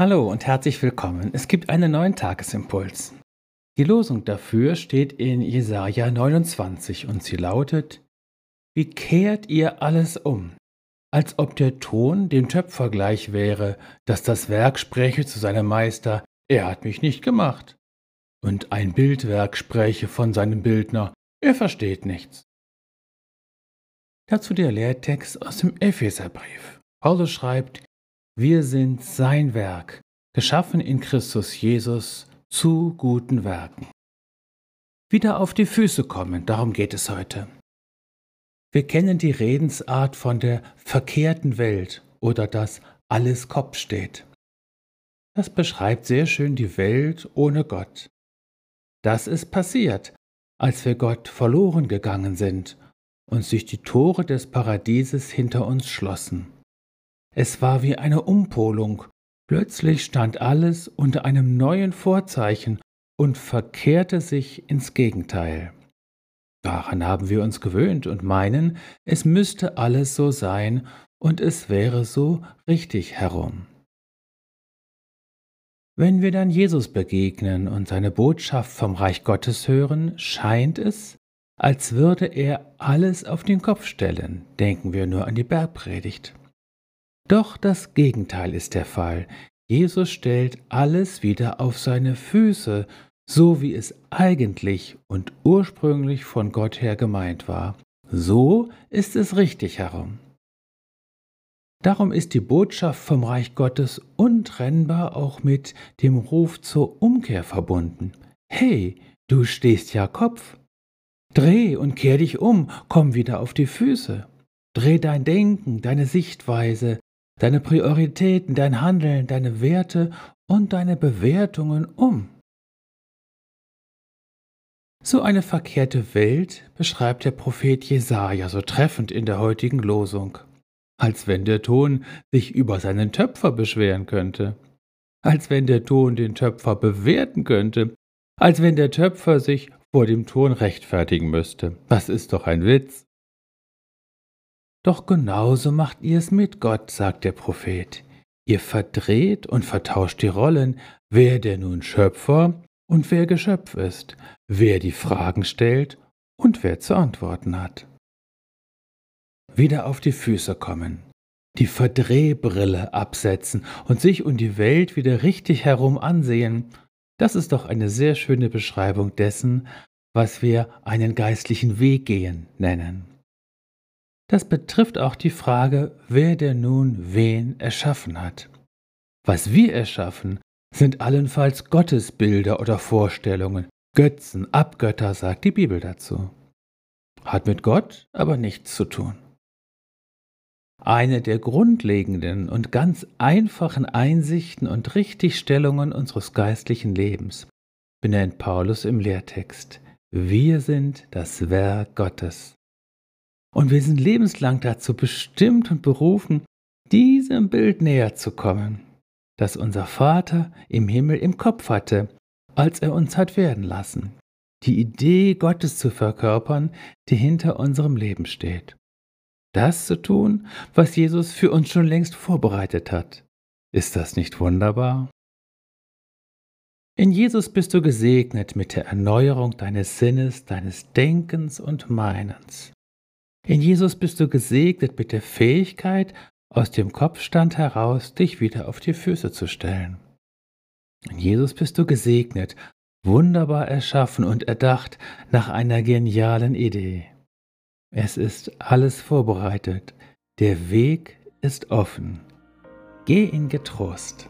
Hallo und herzlich willkommen. Es gibt einen neuen Tagesimpuls. Die Losung dafür steht in Jesaja 29 und sie lautet: Wie kehrt ihr alles um? Als ob der Ton dem Töpfer gleich wäre, dass das Werk spräche zu seinem Meister: Er hat mich nicht gemacht. Und ein Bildwerk spräche von seinem Bildner: Er versteht nichts. Dazu der Lehrtext aus dem Epheserbrief. Paulus schreibt: Wir sind sein Werk, geschaffen in Christus Jesus zu guten Werken. Wieder auf die Füße kommen, darum geht es heute. Wir kennen die Redensart von der verkehrten Welt oder dass alles Kopf steht. Das beschreibt sehr schön die Welt ohne Gott. Das ist passiert, als wir Gott verloren gegangen sind und sich die Tore des Paradieses hinter uns schlossen. Es war wie eine Umpolung. Plötzlich stand alles unter einem neuen Vorzeichen und verkehrte sich ins Gegenteil. Daran haben wir uns gewöhnt und meinen, es müsste alles so sein und es wäre so richtig herum. Wenn wir dann Jesus begegnen und seine Botschaft vom Reich Gottes hören, scheint es, als würde er alles auf den Kopf stellen, denken wir nur an die Bergpredigt. Doch das Gegenteil ist der Fall. Jesus stellt alles wieder auf seine Füße, so wie es eigentlich und ursprünglich von Gott her gemeint war. So ist es richtig herum. Darum ist die Botschaft vom Reich Gottes untrennbar auch mit dem Ruf zur Umkehr verbunden. Hey, du stehst ja Kopf. Dreh und kehr dich um, komm wieder auf die Füße. Dreh dein Denken, deine Sichtweise, deine Prioritäten, dein Handeln, deine Werte und deine Bewertungen um. So eine verkehrte Welt beschreibt der Prophet Jesaja so treffend in der heutigen Losung, als wenn der Ton sich über seinen Töpfer beschweren könnte, als wenn der Ton den Töpfer bewerten könnte, als wenn der Töpfer sich vor dem Ton rechtfertigen müsste. Das ist doch ein Witz. Doch genauso macht ihr es mit Gott, sagt der Prophet. Ihr verdreht und vertauscht die Rollen, wer der nun Schöpfer und wer Geschöpf ist, wer die Fragen stellt und wer zu antworten hat. Wieder auf die Füße kommen, die Verdrehbrille absetzen und sich um die Welt wieder richtig herum ansehen das ist doch eine sehr schöne Beschreibung dessen, was wir einen geistlichen Weg gehen nennen. Das betrifft auch die Frage, wer denn nun wen erschaffen hat. Was wir erschaffen, sind allenfalls Gottesbilder oder Vorstellungen, Götzen, Abgötter, sagt die Bibel dazu. Hat mit Gott aber nichts zu tun. Eine der grundlegenden und ganz einfachen Einsichten und Richtigstellungen unseres geistlichen Lebens benennt Paulus im Lehrtext. Wir sind das Werk Gottes. Und wir sind lebenslang dazu bestimmt und berufen, diesem Bild näher zu kommen, das unser Vater im Himmel im Kopf hatte, als er uns hat werden lassen. Die Idee Gottes zu verkörpern, die hinter unserem Leben steht das zu tun, was Jesus für uns schon längst vorbereitet hat. Ist das nicht wunderbar? In Jesus bist du gesegnet mit der Erneuerung deines Sinnes, deines Denkens und Meinens. In Jesus bist du gesegnet mit der Fähigkeit, aus dem Kopfstand heraus dich wieder auf die Füße zu stellen. In Jesus bist du gesegnet, wunderbar erschaffen und erdacht nach einer genialen Idee. Es ist alles vorbereitet. Der Weg ist offen. Geh in Getrost.